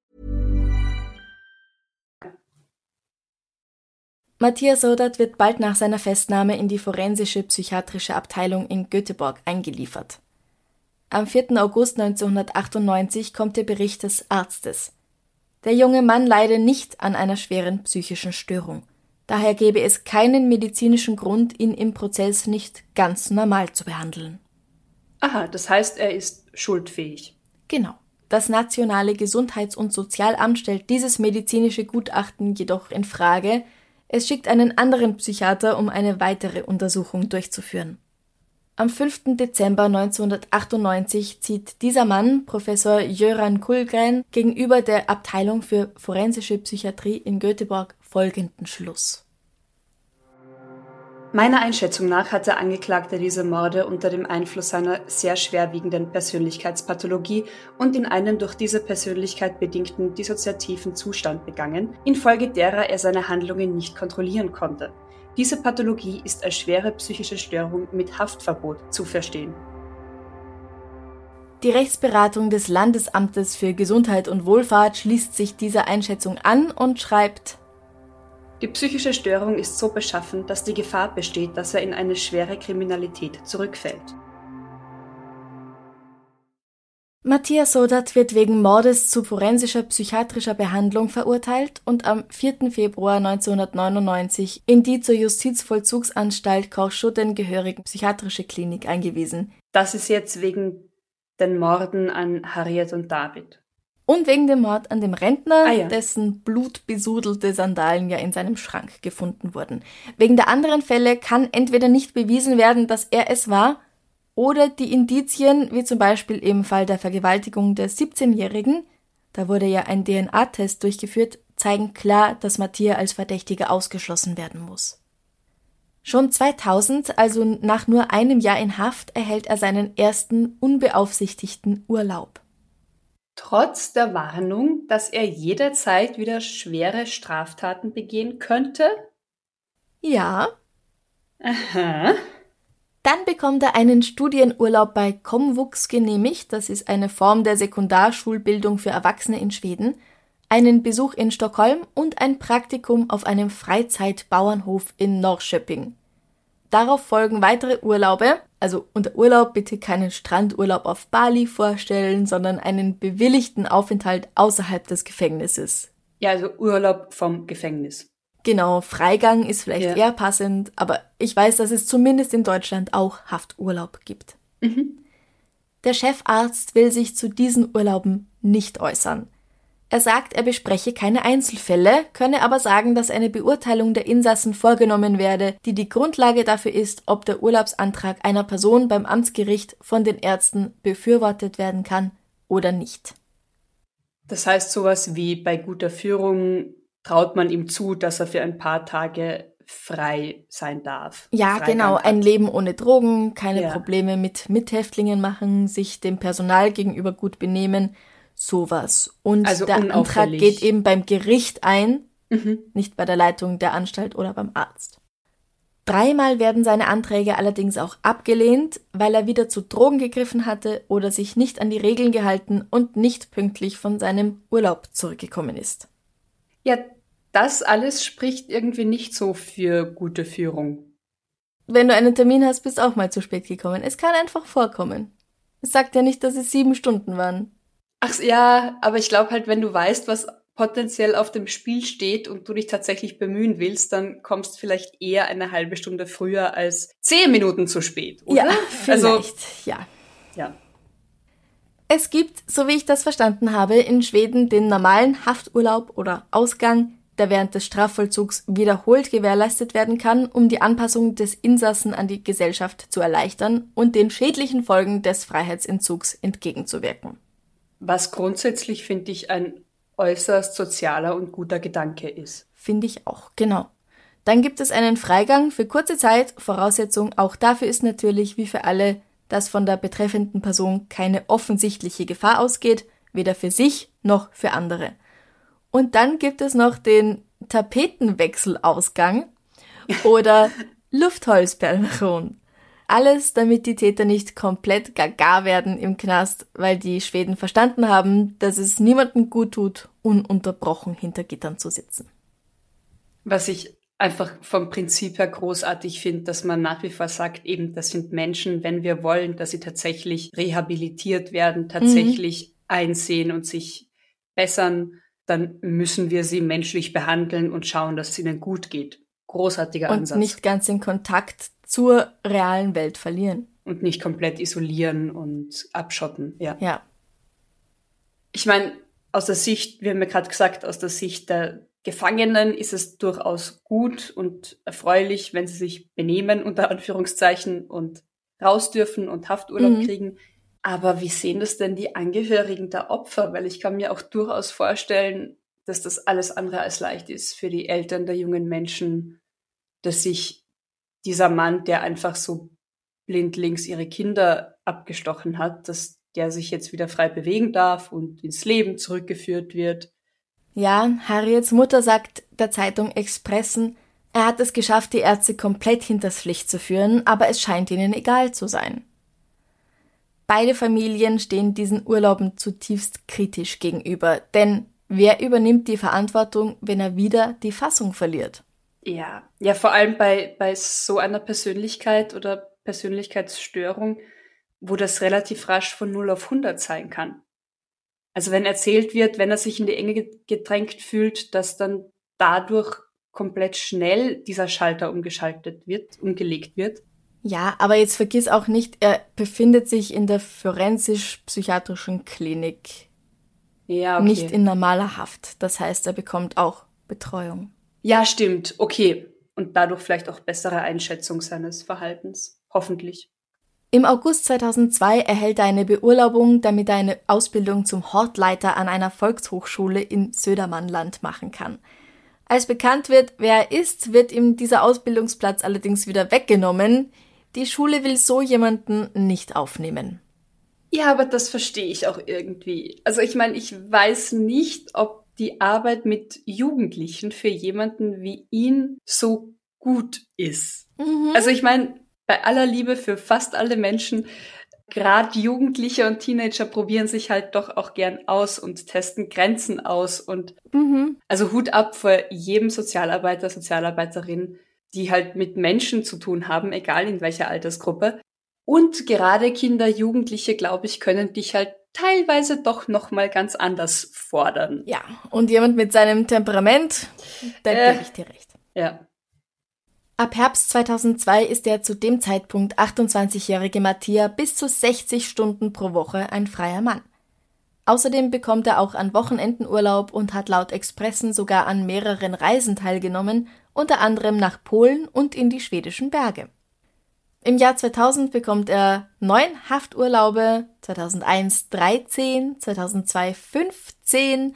Speaker 1: Matthias Sodat wird bald nach seiner Festnahme in die forensische psychiatrische Abteilung in Göteborg eingeliefert. Am 4. August 1998 kommt der Bericht des Arztes. Der junge Mann leide nicht an einer schweren psychischen Störung. Daher gebe es keinen medizinischen Grund, ihn im Prozess nicht ganz normal zu behandeln.
Speaker 2: Aha, das heißt, er ist schuldfähig.
Speaker 1: Genau. Das Nationale Gesundheits- und Sozialamt stellt dieses medizinische Gutachten jedoch in Frage, es schickt einen anderen Psychiater, um eine weitere Untersuchung durchzuführen. Am 5. Dezember 1998 zieht dieser Mann, Professor Jöran Kullgren, gegenüber der Abteilung für forensische Psychiatrie in Göteborg folgenden Schluss.
Speaker 2: Meiner Einschätzung nach hat der Angeklagte diese Morde unter dem Einfluss seiner sehr schwerwiegenden Persönlichkeitspathologie und in einem durch diese Persönlichkeit bedingten dissoziativen Zustand begangen, infolge derer er seine Handlungen nicht kontrollieren konnte. Diese Pathologie ist als schwere psychische Störung mit Haftverbot zu verstehen.
Speaker 1: Die Rechtsberatung des Landesamtes für Gesundheit und Wohlfahrt schließt sich dieser Einschätzung an und schreibt
Speaker 2: Die psychische Störung ist so beschaffen, dass die Gefahr besteht, dass er in eine schwere Kriminalität zurückfällt.
Speaker 1: Matthias Sodat wird wegen Mordes zu forensischer psychiatrischer Behandlung verurteilt und am 4. Februar 1999 in die zur Justizvollzugsanstalt Korschudden gehörigen psychiatrische Klinik eingewiesen.
Speaker 2: Das ist jetzt wegen den Morden an Harriet und David.
Speaker 1: Und wegen dem Mord an dem Rentner,
Speaker 2: Ah ja.
Speaker 1: dessen blutbesudelte Sandalen ja in seinem Schrank gefunden wurden. Wegen der anderen Fälle kann entweder nicht bewiesen werden, dass er es war, oder die Indizien, wie zum Beispiel im Fall der Vergewaltigung der 17-Jährigen, da wurde ja ein DNA-Test durchgeführt, zeigen klar, dass Matthias als Verdächtiger ausgeschlossen werden muss. Schon 2000, also nach nur einem Jahr in Haft, erhält er seinen ersten unbeaufsichtigten Urlaub.
Speaker 2: Trotz der Warnung, dass er jederzeit wieder schwere Straftaten begehen könnte?
Speaker 1: Ja,
Speaker 2: Aha.
Speaker 1: Dann bekommt er einen Studienurlaub bei Komvux genehmigt, das ist eine Form der Sekundarschulbildung für Erwachsene in Schweden, einen Besuch in Stockholm und ein Praktikum auf einem Freizeitbauernhof in Norrköping. Darauf folgen weitere Urlaube, also unter Urlaub bitte keinen Strandurlaub auf Bali vorstellen, sondern einen bewilligten Aufenthalt außerhalb des Gefängnisses.
Speaker 2: Ja, also Urlaub vom Gefängnis.
Speaker 1: Genau, Freigang ist vielleicht
Speaker 2: Ja.
Speaker 1: eher passend, aber ich weiß, dass es zumindest in Deutschland auch Hafturlaub gibt. Der Chefarzt will sich zu diesen Urlauben nicht äußern. Er sagt, er bespreche keine Einzelfälle, könne aber sagen, dass eine Beurteilung der Insassen vorgenommen werde, die die Grundlage dafür ist, ob der Urlaubsantrag einer Person beim Amtsgericht von den Ärzten befürwortet werden kann oder nicht.
Speaker 2: Das heißt, sowas wie bei guter Führung traut man ihm zu, dass er für ein paar Tage frei sein darf.
Speaker 1: Ja,
Speaker 2: Freigang
Speaker 1: genau.
Speaker 2: hat.
Speaker 1: Ein Leben ohne Drogen, keine
Speaker 2: Ja.
Speaker 1: Probleme mit Mithäftlingen machen, sich dem Personal gegenüber gut benehmen, sowas. Und
Speaker 2: Also
Speaker 1: der Antrag geht eben beim Gericht ein,
Speaker 2: Mhm.
Speaker 1: nicht bei der Leitung der Anstalt oder beim Arzt. Dreimal werden seine Anträge allerdings auch abgelehnt, weil er wieder zu Drogen gegriffen hatte oder sich nicht an die Regeln gehalten und nicht pünktlich von seinem Urlaub zurückgekommen ist.
Speaker 2: Ja, das alles spricht irgendwie nicht so für gute Führung.
Speaker 1: Wenn du einen Termin hast, bist auch mal zu spät gekommen. Es kann einfach vorkommen. Es sagt ja nicht, dass es sieben Stunden waren.
Speaker 2: Ach ja, aber ich glaube halt, wenn du weißt, was potenziell auf dem Spiel steht und du dich tatsächlich bemühen willst, dann kommst vielleicht eher eine halbe Stunde früher als zehn Minuten zu spät, oder?
Speaker 1: Ja, vielleicht,
Speaker 2: Also,
Speaker 1: ja.
Speaker 2: ja.
Speaker 1: Es gibt, so wie ich das verstanden habe, in Schweden den normalen Hafturlaub oder Ausgang, der während des Strafvollzugs wiederholt gewährleistet werden kann, um die Anpassung des Insassen an die Gesellschaft zu erleichtern und den schädlichen Folgen des Freiheitsentzugs entgegenzuwirken.
Speaker 2: Was grundsätzlich, finde ich, ein äußerst sozialer und guter Gedanke ist.
Speaker 1: Finde ich auch, genau. Dann gibt es einen Freigang für kurze Zeit. Voraussetzung auch dafür ist natürlich, wie für alle, dass von der betreffenden Person keine offensichtliche Gefahr ausgeht, weder für sich noch für andere. Und dann gibt es noch den Tapetenwechselausgang [laughs] oder Luftholzpermission. Alles, damit die Täter nicht komplett gaga werden im Knast, weil die Schweden verstanden haben, dass es niemandem gut tut, ununterbrochen hinter Gittern zu sitzen.
Speaker 2: Was ich einfach vom Prinzip her großartig finde, dass man nach wie vor sagt, eben, das sind Menschen, wenn wir wollen, dass sie tatsächlich rehabilitiert werden, tatsächlich einsehen und sich bessern, dann müssen wir sie menschlich behandeln und schauen, dass es ihnen gut geht. Großartiger
Speaker 1: und
Speaker 2: Ansatz.
Speaker 1: nicht ganz den Kontakt zur realen Welt verlieren.
Speaker 2: und nicht komplett isolieren und abschotten. Ja.
Speaker 1: Ja,
Speaker 2: Ich meine, aus der Sicht, wir haben ja gerade gesagt, aus der Sicht der Gefangenen ist es durchaus gut und erfreulich, wenn sie sich benehmen, unter Anführungszeichen, und raus dürfen und Hafturlaub
Speaker 1: Mhm.
Speaker 2: kriegen. Aber wie sehen das denn die Angehörigen der Opfer? Weil ich kann mir auch durchaus vorstellen, dass das alles andere als leicht ist für die Eltern der jungen Menschen, dass sich dieser Mann, der einfach so blindlings ihre Kinder abgestochen hat, dass der sich jetzt wieder frei bewegen darf und ins Leben zurückgeführt wird.
Speaker 1: ja, Harriets Mutter sagt der Zeitung Expressen, er hat es geschafft, die Ärzte komplett hinters Licht zu führen, aber es scheint ihnen egal zu sein. Beide Familien stehen diesen Urlauben zutiefst kritisch gegenüber, denn wer übernimmt die Verantwortung, wenn er wieder die Fassung verliert?
Speaker 2: Ja, ja, vor allem bei, bei so einer Persönlichkeit oder Persönlichkeitsstörung, wo das relativ rasch von 0 auf 100 sein kann. Also wenn erzählt wird, wenn er sich in die Enge gedrängt fühlt, dass dann dadurch komplett schnell dieser Schalter umgeschaltet wird, umgelegt wird.
Speaker 1: Ja, aber jetzt vergiss auch nicht, er befindet sich in der forensisch-psychiatrischen Klinik. Ja, okay. Nicht in normaler Haft. Das heißt, er bekommt auch Betreuung.
Speaker 2: Ja, stimmt. Okay. Und dadurch vielleicht auch bessere Einschätzung seines Verhaltens. Hoffentlich.
Speaker 1: Im August 2002 erhält er eine Beurlaubung, damit er eine Ausbildung zum Hortleiter an einer Volkshochschule in Södermannland machen kann. Als bekannt wird, wer er ist, wird ihm dieser Ausbildungsplatz allerdings wieder weggenommen. Die Schule will so jemanden nicht aufnehmen.
Speaker 2: Ja, aber das verstehe ich auch irgendwie. Also ich meine, ich weiß nicht, ob die Arbeit mit Jugendlichen für jemanden wie ihn so gut ist. Mhm. Also ich meine, bei aller Liebe für fast alle Menschen, gerade Jugendliche und Teenager probieren sich halt doch auch gern aus und testen Grenzen aus und mhm. also Hut ab vor jedem Sozialarbeiter, Sozialarbeiterin, die halt mit Menschen zu tun haben, egal in welcher Altersgruppe. Und gerade Kinder, Jugendliche, glaube ich, können dich halt teilweise doch noch mal ganz anders fordern.
Speaker 1: Ja, und jemand mit seinem Temperament, da äh, gebe ich dir recht.
Speaker 2: Ja.
Speaker 1: Ab Herbst 2002 ist der zu dem Zeitpunkt 28-jährige Mattia bis zu 60 Stunden pro Woche ein freier Mann. Außerdem bekommt er auch an Wochenenden Urlaub und hat laut Expressen sogar an mehreren Reisen teilgenommen, unter anderem nach Polen und in die schwedischen Berge. Im Jahr 2000 bekommt er neun Hafturlaube, 2001 13, 2002 15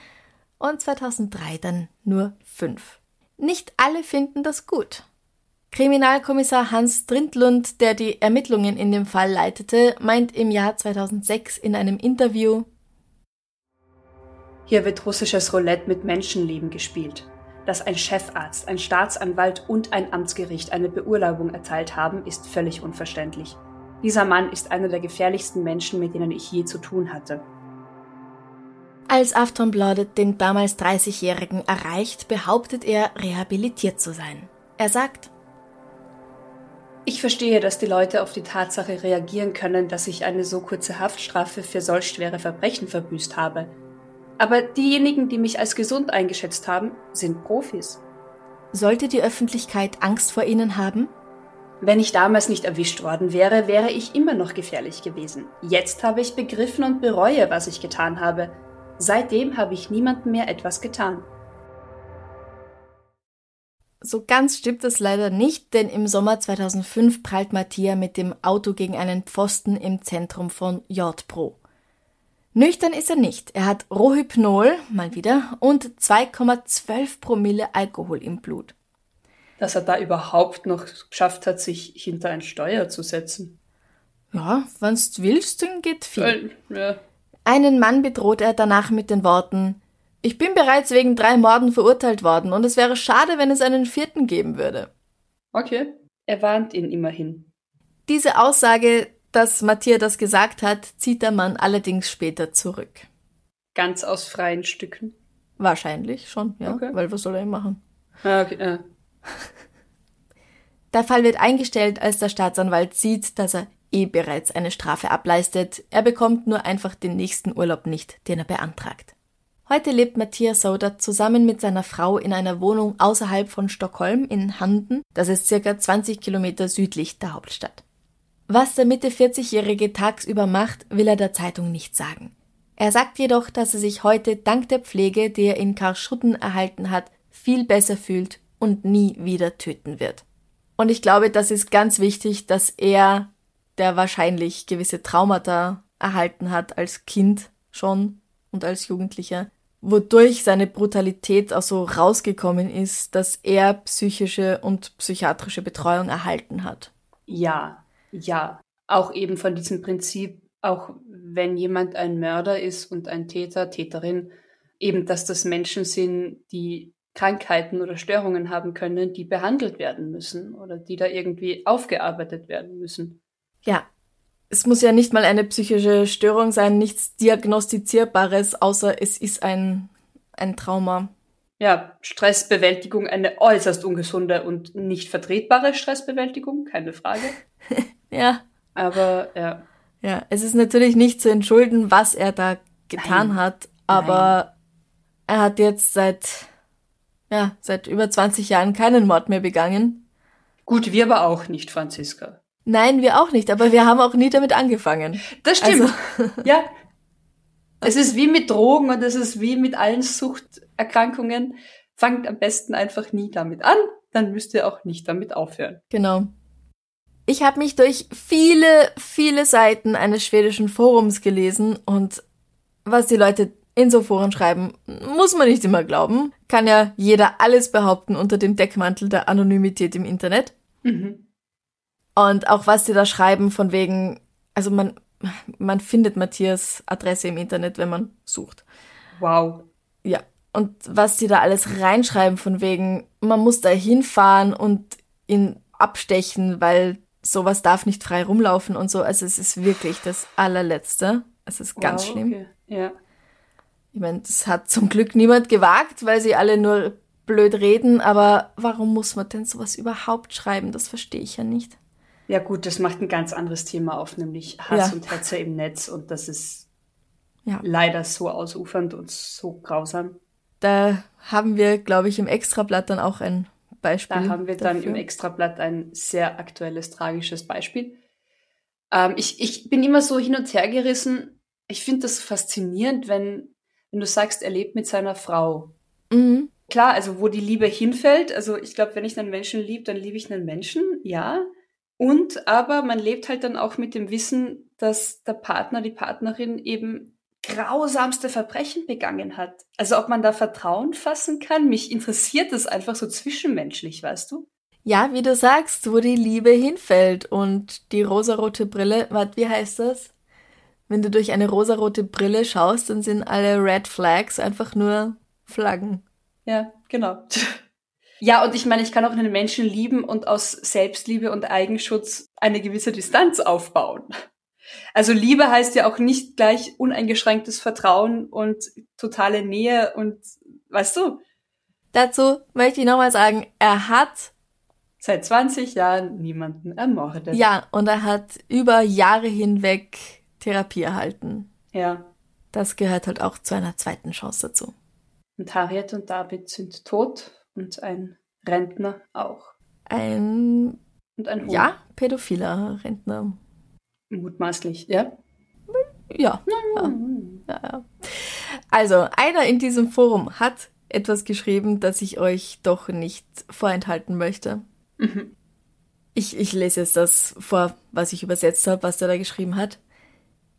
Speaker 1: und 2003 dann nur fünf. Nicht alle finden das gut. Kriminalkommissar Hans Drindlund, der die Ermittlungen in dem Fall leitete, meint im Jahr 2006 in einem Interview,
Speaker 2: Hier wird russisches Roulette mit Menschenleben gespielt. Dass ein Chefarzt, ein Staatsanwalt und ein Amtsgericht eine Beurlaubung erteilt haben, ist völlig unverständlich. Dieser Mann ist einer der gefährlichsten Menschen, mit denen ich je zu tun hatte.
Speaker 1: Als Aftonbladet den damals 30-Jährigen erreicht, behauptet er, rehabilitiert zu sein. Er sagt,
Speaker 2: ich verstehe, dass die Leute auf die Tatsache reagieren können, dass ich eine so kurze Haftstrafe für solch schwere Verbrechen verbüßt habe. Aber diejenigen, die mich als gesund eingeschätzt haben, sind Profis.
Speaker 1: Sollte die Öffentlichkeit Angst vor ihnen haben?
Speaker 2: Wenn ich damals nicht erwischt worden wäre, wäre ich immer noch gefährlich gewesen. Jetzt habe ich begriffen und bereue, was ich getan habe. Seitdem habe ich niemandem mehr etwas getan.
Speaker 1: So ganz stimmt es leider nicht, denn im Sommer 2005 prallt Mattia mit dem Auto gegen einen Pfosten im Zentrum von Jodbro. Nüchtern ist er nicht. Er hat Rohypnol, mal wieder, und 2,12 Promille Alkohol im Blut.
Speaker 2: Dass er da überhaupt noch geschafft hat, sich hinter ein Steuer zu setzen.
Speaker 1: Ja, wenn's willst, dann geht viel.
Speaker 2: Ja.
Speaker 1: Einen Mann bedroht er danach mit den Worten, ich bin bereits wegen drei Morden verurteilt worden und es wäre schade, wenn es einen vierten geben würde.
Speaker 2: Okay, er warnt ihn immerhin.
Speaker 1: Diese Aussage, dass Matthias das gesagt hat, zieht der Mann allerdings später zurück.
Speaker 2: Ganz aus freien Stücken?
Speaker 1: Wahrscheinlich schon, ja. Okay. Weil was soll er ihm machen?
Speaker 2: Ah, okay, ja.
Speaker 1: Der Fall wird eingestellt, als der Staatsanwalt sieht, dass er eh bereits eine Strafe ableistet. Er bekommt nur einfach den nächsten Urlaub nicht, den er beantragt. Heute lebt Matthias Soda zusammen mit seiner Frau in einer Wohnung außerhalb von Stockholm in Handen, das ist circa 20 Kilometer südlich der Hauptstadt. Was der Mitte 40-Jährige tagsüber macht, will er der Zeitung nicht sagen. Er sagt jedoch, dass er sich heute dank der Pflege, die er in Karlsrutten erhalten hat, viel besser fühlt und nie wieder töten wird. Und ich glaube, das ist ganz wichtig, dass er, der wahrscheinlich gewisse Traumata erhalten hat als Kind schon und als Jugendlicher, wodurch seine Brutalität auch so rausgekommen ist, dass er psychische und psychiatrische Betreuung erhalten hat.
Speaker 2: Ja, ja. Auch eben von diesem Prinzip, auch wenn jemand ein Mörder ist und ein Täter, Täterin, eben, dass das Menschen sind, die Krankheiten oder Störungen haben können, die behandelt werden müssen oder die da irgendwie aufgearbeitet werden müssen.
Speaker 1: Ja, es muss ja nicht mal eine psychische Störung sein, nichts Diagnostizierbares, außer es ist ein, ein Trauma.
Speaker 2: ja, Stressbewältigung eine äußerst ungesunde und nicht vertretbare Stressbewältigung, keine Frage. [laughs]
Speaker 1: ja.
Speaker 2: Aber ja.
Speaker 1: Ja, es ist natürlich nicht zu entschulden, was er da getan Nein. hat, aber Nein. er hat jetzt seit, ja, seit über 20 Jahren keinen Mord mehr begangen.
Speaker 2: Gut, wir aber auch nicht, Franziska.
Speaker 1: Nein, wir auch nicht, aber wir haben auch nie damit angefangen.
Speaker 2: Das stimmt. Also, [laughs] ja. Es ist wie mit Drogen und es ist wie mit allen Suchterkrankungen. Fangt am besten einfach nie damit an, dann müsst ihr auch nicht damit aufhören.
Speaker 1: Genau. Ich habe mich durch viele, viele Seiten eines schwedischen Forums gelesen und was die Leute in so Foren schreiben, muss man nicht immer glauben. Kann ja jeder alles behaupten unter dem Deckmantel der Anonymität im Internet. Mhm. Und auch was die da schreiben von wegen, also man, man findet Matthias Adresse im Internet, wenn man sucht.
Speaker 2: Wow.
Speaker 1: Ja. Und was die da alles reinschreiben von wegen, man muss da hinfahren und ihn abstechen, weil sowas darf nicht frei rumlaufen und so. Also es ist wirklich das allerletzte. Es ist ganz wow, schlimm. Okay.
Speaker 2: Ja.
Speaker 1: Ich meine, das hat zum Glück niemand gewagt, weil sie alle nur blöd reden, aber warum muss man denn sowas überhaupt schreiben? Das verstehe ich ja nicht.
Speaker 2: Ja gut, das macht ein ganz anderes Thema auf, nämlich Hass ja. und Hetze im Netz und das ist ja. leider so ausufernd und so grausam.
Speaker 1: Da haben wir, glaube ich, im Extrablatt dann auch ein Beispiel.
Speaker 2: Da haben wir dafür. dann im Extrablatt ein sehr aktuelles, tragisches Beispiel. Ähm, ich, ich bin immer so hin und her gerissen. Ich finde das faszinierend, wenn, wenn du sagst, er lebt mit seiner Frau. Mhm. Klar, also wo die Liebe hinfällt. Also ich glaube, wenn ich einen Menschen liebe, dann liebe ich einen Menschen, ja. Und aber man lebt halt dann auch mit dem Wissen, dass der Partner, die Partnerin eben grausamste Verbrechen begangen hat. Also ob man da Vertrauen fassen kann, mich interessiert das einfach so zwischenmenschlich, weißt du?
Speaker 1: Ja, wie du sagst, wo die Liebe hinfällt und die rosarote Brille, warte, wie heißt das? Wenn du durch eine rosarote Brille schaust, dann sind alle Red Flags einfach nur Flaggen.
Speaker 2: Ja, genau. [laughs] Ja, und ich meine, ich kann auch einen Menschen lieben und aus Selbstliebe und Eigenschutz eine gewisse Distanz aufbauen. Also Liebe heißt ja auch nicht gleich uneingeschränktes Vertrauen und totale Nähe und weißt du?
Speaker 1: Dazu möchte ich nochmal sagen, er hat
Speaker 2: seit 20 Jahren niemanden ermordet.
Speaker 1: Ja, und er hat über Jahre hinweg Therapie erhalten.
Speaker 2: Ja.
Speaker 1: Das gehört halt auch zu einer zweiten Chance dazu.
Speaker 2: Und Harriet und David sind tot und ein Rentner auch.
Speaker 1: Ein
Speaker 2: und ein Hund.
Speaker 1: Ja, pädophiler Rentner.
Speaker 2: Mutmaßlich, ja?
Speaker 1: Ja. Ja. ja, ja. Also, einer in diesem Forum hat etwas geschrieben, das ich euch doch nicht vorenthalten möchte. Mhm. Ich, ich lese jetzt das vor, was ich übersetzt habe, was der da geschrieben hat.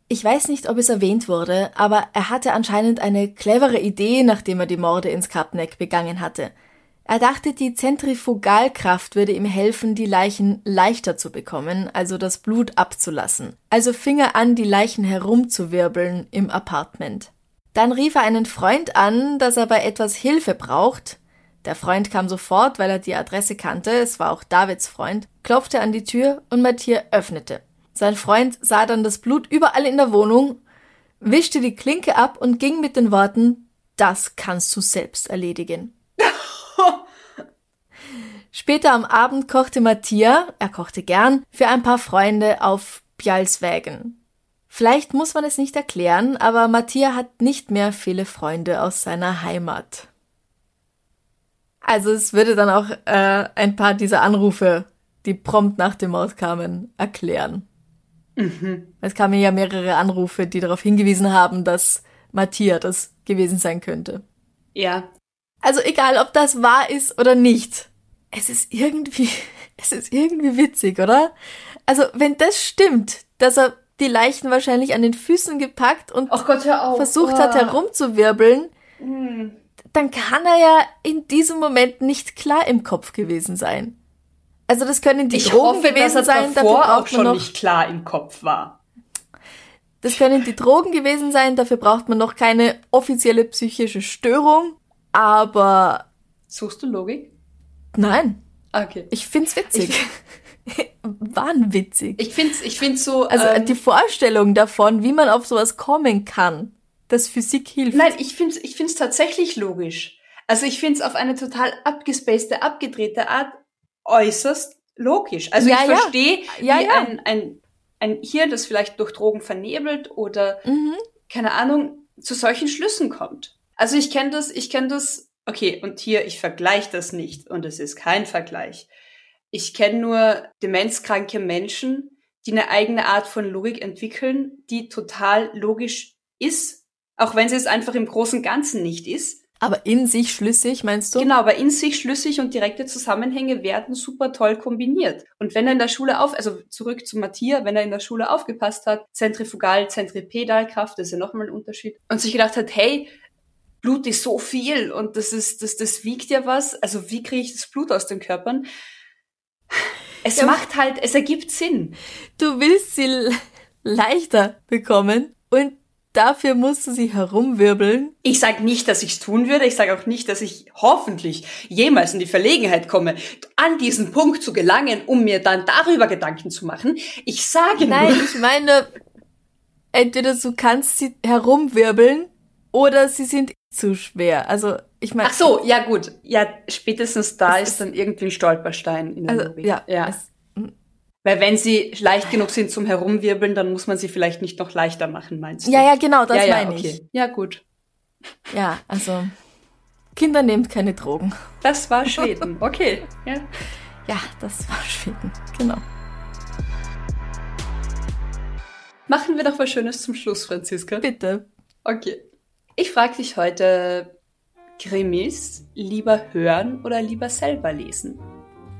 Speaker 1: Ich weiß nicht, ob es erwähnt wurde, aber er hatte anscheinend eine clevere Idee, nachdem er die Morde ins Kapneck begangen hatte – er dachte, die Zentrifugalkraft würde ihm helfen, die Leichen leichter zu bekommen, also das Blut abzulassen. Also fing er an, die Leichen herumzuwirbeln im Apartment. Dann rief er einen Freund an, dass er bei etwas Hilfe braucht. Der Freund kam sofort, weil er die Adresse kannte, es war auch Davids Freund, klopfte an die Tür und Matthias öffnete. Sein Freund sah dann das Blut überall in der Wohnung, wischte die Klinke ab und ging mit den Worten, das kannst du selbst erledigen. [laughs] Später am Abend kochte Matthias, er kochte gern, für ein paar Freunde auf Bjalsvägen. Vielleicht muss man es nicht erklären, aber Matthias hat nicht mehr viele Freunde aus seiner Heimat. Also es würde dann auch äh, ein paar dieser Anrufe, die prompt nach dem Mord kamen, erklären. Mhm. Es kamen ja mehrere Anrufe, die darauf hingewiesen haben, dass Matthias das gewesen sein könnte.
Speaker 2: Ja.
Speaker 1: Also egal, ob das wahr ist oder nicht es ist irgendwie, [laughs] es ist irgendwie witzig, oder? Also, wenn das stimmt, dass er die Leichen wahrscheinlich an den Füßen gepackt und
Speaker 2: Gott,
Speaker 1: versucht oh. hat herumzuwirbeln, hm. dann kann er ja in diesem Moment nicht klar im Kopf gewesen sein. Also das können die
Speaker 2: ich
Speaker 1: Drogen
Speaker 2: hoffe,
Speaker 1: gewesen
Speaker 2: dass
Speaker 1: er
Speaker 2: sein, dafür braucht auch schon noch, nicht klar im Kopf war.
Speaker 1: Das können die Drogen gewesen sein, dafür braucht man noch keine offizielle psychische Störung, aber
Speaker 2: Suchst du Logik?
Speaker 1: Nein.
Speaker 2: Okay.
Speaker 1: Ich find's witzig. Ich, [laughs] Wahnwitzig.
Speaker 2: Ich find's, ich find's so.
Speaker 1: Also ähm, die Vorstellung davon, wie man auf sowas kommen kann, dass Physik hilft.
Speaker 2: Nein, ich find's, ich find's tatsächlich logisch. Also ich finde es auf eine total abgespacede, abgedrehte Art äußerst logisch. Also
Speaker 1: Ja,
Speaker 2: ich verstehe,
Speaker 1: Ja,
Speaker 2: wie
Speaker 1: ja.
Speaker 2: Ein, ein, ein Hirn, das vielleicht durch Drogen vernebelt oder
Speaker 1: Mhm.
Speaker 2: keine Ahnung, zu solchen Schlüssen kommt. Also ich kenne das, ich kenne das, okay, und hier, ich vergleiche das nicht und es ist kein Vergleich. Ich kenne nur demenzkranke Menschen, die eine eigene Art von Logik entwickeln, die total logisch ist, auch wenn sie es einfach im großen Ganzen nicht ist.
Speaker 1: Aber in sich schlüssig, meinst du?
Speaker 2: Genau, aber in sich schlüssig und direkte Zusammenhänge werden super toll kombiniert. Und wenn er in der Schule auf, also zurück zu Matthias, wenn er in der Schule aufgepasst hat, Zentrifugal, Zentripedalkraft, das ist ja nochmal ein Unterschied, und sich gedacht hat, hey, Blut ist so viel und das ist, das, das wiegt ja was, also wie kriege ich das Blut aus den Körpern? Es
Speaker 1: Ja.
Speaker 2: macht halt, es ergibt Sinn.
Speaker 1: Du willst sie leichter bekommen und dafür musst du sie herumwirbeln.
Speaker 2: Ich sage nicht, dass ich es tun würde. Ich sage auch nicht, dass ich hoffentlich jemals in die Verlegenheit komme, an diesen Punkt zu gelangen, um mir dann darüber Gedanken zu machen. Ich sage
Speaker 1: Nein,
Speaker 2: nur,
Speaker 1: ich meine, entweder du kannst sie herumwirbeln oder sie sind zu schwer. Also, ich meine.
Speaker 2: ach so, ja gut, ja spätestens da
Speaker 1: Es
Speaker 2: ist dann irgendwie ein Stolperstein in der
Speaker 1: Also,
Speaker 2: Logik.
Speaker 1: ja,
Speaker 2: ja.
Speaker 1: Es,
Speaker 2: Weil wenn sie leicht genug sind zum Herumwirbeln, dann muss man sie vielleicht nicht noch leichter machen, meinst du?
Speaker 1: ja, ja, genau, das
Speaker 2: ja, ja,
Speaker 1: meine
Speaker 2: okay.
Speaker 1: ich.
Speaker 2: Ja gut,
Speaker 1: Ja, also, Kinder nehmt keine Drogen.
Speaker 2: das war [laughs] Schweden. Okay, ja.
Speaker 1: Ja, das war Schweden. Genau.
Speaker 2: Machen wir doch was Schönes zum Schluss, Franziska.
Speaker 1: Bitte.
Speaker 2: Okay. Ich frage dich heute, Krimis lieber hören oder lieber selber lesen?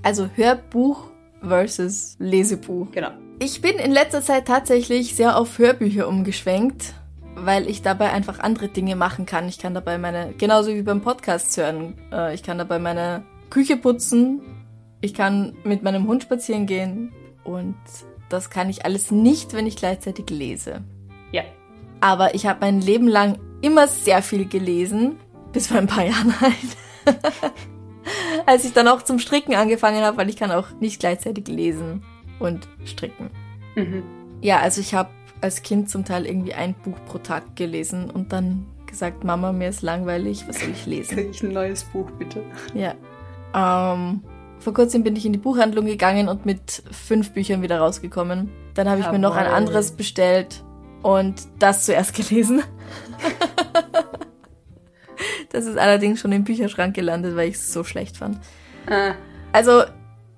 Speaker 1: Also Hörbuch versus Lesebuch.
Speaker 2: Genau.
Speaker 1: Ich bin in letzter Zeit tatsächlich sehr auf Hörbücher umgeschwenkt, weil ich dabei einfach andere Dinge machen kann. Ich kann dabei meine, genauso wie beim Podcast hören, äh, ich kann dabei meine Küche putzen, ich kann mit meinem Hund spazieren gehen und das kann ich alles nicht, wenn ich gleichzeitig lese.
Speaker 2: Ja.
Speaker 1: Aber ich habe mein Leben lang immer sehr viel gelesen, bis vor ein paar Jahren [laughs] halt. Als ich dann auch zum Stricken angefangen habe, weil ich kann auch nicht gleichzeitig lesen und stricken.
Speaker 2: Mhm.
Speaker 1: Ja, also ich habe als Kind zum Teil irgendwie ein Buch pro Tag gelesen und dann gesagt, Mama, mir ist langweilig, was soll ich lesen?
Speaker 2: Krieg ich ein neues Buch, bitte?
Speaker 1: Ja. Ähm, vor kurzem bin ich in die Buchhandlung gegangen und mit fünf Büchern wieder rausgekommen. Dann habe ich mir noch ein
Speaker 2: Jawohl.
Speaker 1: anderes bestellt und das zuerst [laughs] gelesen. Das ist allerdings schon im Bücherschrank gelandet, weil ich es so schlecht fand.
Speaker 2: Ah,
Speaker 1: Also,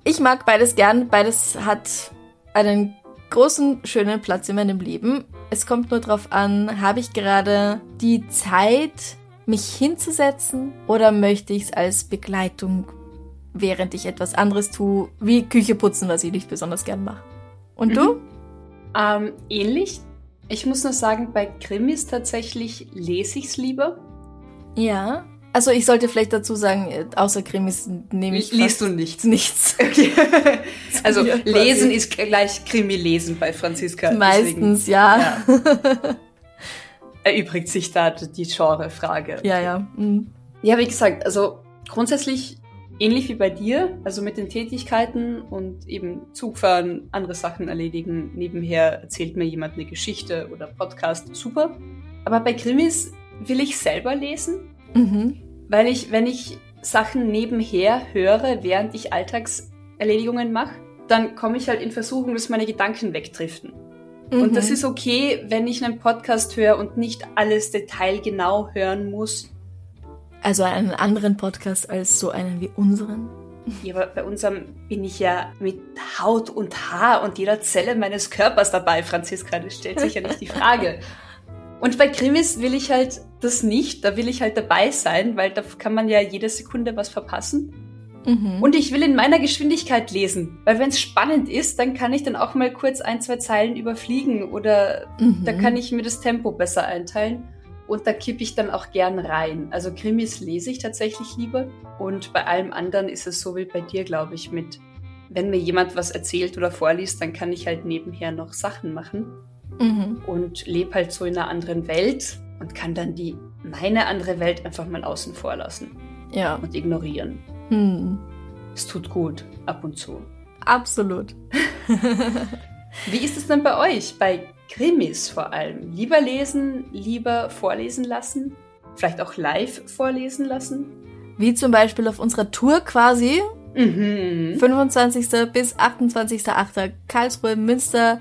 Speaker 1: ich mag beides gern. Beides hat einen großen, schönen Platz in meinem Leben. Es kommt nur drauf an, habe ich gerade die Zeit, mich hinzusetzen oder möchte ich es als Begleitung, während ich etwas anderes tue, wie Küche putzen, was ich nicht besonders gern mache. Und du?
Speaker 2: ähm, ähnlich. Ich muss nur sagen, bei Krimis tatsächlich lese ich's lieber.
Speaker 1: Ja. Also ich sollte vielleicht dazu sagen, äh, außer Krimis nehme ich
Speaker 2: Liest du nichts?
Speaker 1: nichts. [laughs]
Speaker 2: Okay. [laughs] also
Speaker 1: Ja,
Speaker 2: lesen ist gleich Krimi lesen bei Franziska.
Speaker 1: Meistens, ja.
Speaker 2: Deswegen [laughs] erübrigt sich da die Genrefrage.
Speaker 1: Ja, ja. Mhm.
Speaker 2: Ja, wie gesagt, also grundsätzlich ähnlich wie bei dir, also mit den Tätigkeiten und eben Zugfahren, andere Sachen erledigen, nebenher erzählt mir jemand eine Geschichte oder Podcast, super. Aber bei Krimis will ich selber lesen,
Speaker 1: Mhm.
Speaker 2: weil ich, wenn ich Sachen nebenher höre, während ich Alltagserledigungen mache, dann komme ich halt in Versuchung, dass meine Gedanken wegdriften. Und
Speaker 1: Mhm.
Speaker 2: das ist okay, wenn ich einen Podcast höre und nicht alles detailgenau hören muss.
Speaker 1: Also einen anderen Podcast als so einen wie unseren.
Speaker 2: Ja, aber bei unserem bin ich ja mit Haut und Haar und jeder Zelle meines Körpers dabei, Franziska. Das stellt sich ja nicht die Frage. [laughs] Und bei Krimis will ich halt das nicht. Da will ich halt dabei sein, weil da kann man ja jede Sekunde was verpassen.
Speaker 1: Mhm.
Speaker 2: Und ich will in meiner Geschwindigkeit lesen. Weil wenn es spannend ist, dann kann ich dann auch mal kurz ein, zwei Zeilen überfliegen oder
Speaker 1: Mhm.
Speaker 2: da kann ich mir das Tempo besser einteilen. Und da kippe ich dann auch gern rein. Also Krimis lese ich tatsächlich lieber. Und bei allem anderen ist es so wie bei dir, glaube ich, mit, wenn mir jemand was erzählt oder vorliest, dann kann ich halt nebenher noch Sachen machen
Speaker 1: Mhm.
Speaker 2: und lebe halt so in einer anderen Welt und kann dann die meine andere Welt einfach mal außen vor lassen
Speaker 1: Ja.
Speaker 2: und ignorieren.
Speaker 1: Hm.
Speaker 2: Es tut gut, ab und zu.
Speaker 1: Absolut. [laughs]
Speaker 2: Wie ist es denn bei euch? Bei Krimis vor allem? Lieber lesen, lieber vorlesen lassen? Vielleicht auch live vorlesen lassen?
Speaker 1: Wie zum Beispiel auf unserer Tour quasi. Mhm. 25. bis 28.8. Karlsruhe, Münster,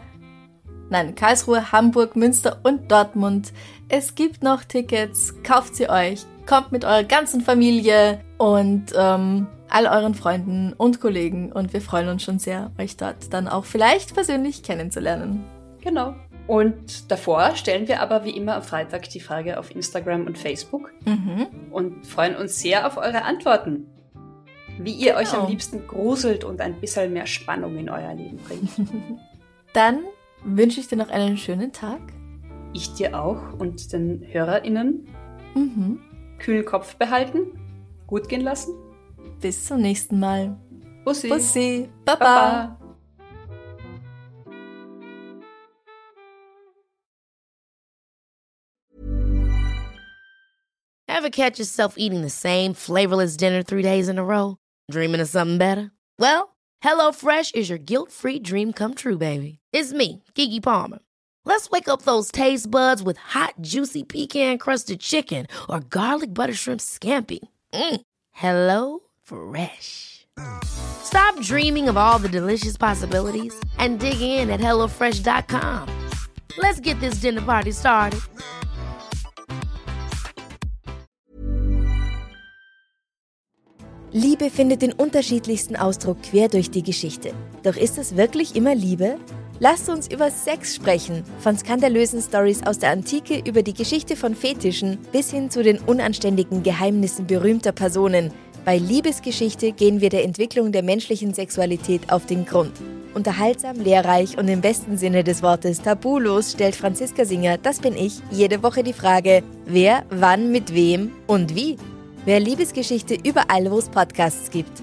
Speaker 1: nein, Karlsruhe, Hamburg, Münster und Dortmund. Es gibt noch Tickets, kauft sie euch, kommt mit eurer ganzen Familie und ähm, all euren Freunden und Kollegen und wir freuen uns schon sehr, euch dort dann auch vielleicht persönlich kennenzulernen.
Speaker 2: Genau. Und davor stellen wir aber wie immer am Freitag die Frage auf Instagram und Facebook mhm. und freuen uns sehr auf eure Antworten. Wie ihr genau. euch am genau. liebsten gruselt und ein bisschen mehr Spannung in euer Leben bringt. [laughs]
Speaker 1: Dann wünsche ich dir noch einen schönen Tag.
Speaker 2: Ich dir auch und den HörerInnen. Mhm. Kühlen Kopf behalten, gut gehen lassen.
Speaker 1: Bis zum nächsten Mal.
Speaker 2: Bussi.
Speaker 1: Bussi. Baba. Baba.
Speaker 3: Ever catch yourself eating the same flavorless dinner three days in a row? Dreaming of something better? Well, HelloFresh is your guilt-free dream come true, baby. It's me, Kiki Palmer. Let's wake up those taste buds with hot, juicy pecan-crusted chicken or garlic butter shrimp scampi. Mm. Hello Fresh. Stop dreaming of all the delicious possibilities and dig in at HelloFresh.com. Let's get this dinner party started.
Speaker 1: Liebe findet den unterschiedlichsten Ausdruck quer durch die Geschichte. Doch ist es wirklich immer Liebe? Lasst uns über Sex sprechen, von skandalösen Stories aus der Antike über die Geschichte von Fetischen bis hin zu den unanständigen Geheimnissen berühmter Personen – bei Liebesgeschichte gehen wir der Entwicklung der menschlichen Sexualität auf den Grund. Unterhaltsam, lehrreich und im besten Sinne des Wortes tabulos stellt Franziska Singer, das bin ich, jede Woche die Frage, wer, wann, mit wem und wie. Wer Liebesgeschichte überall, wo es Podcasts gibt.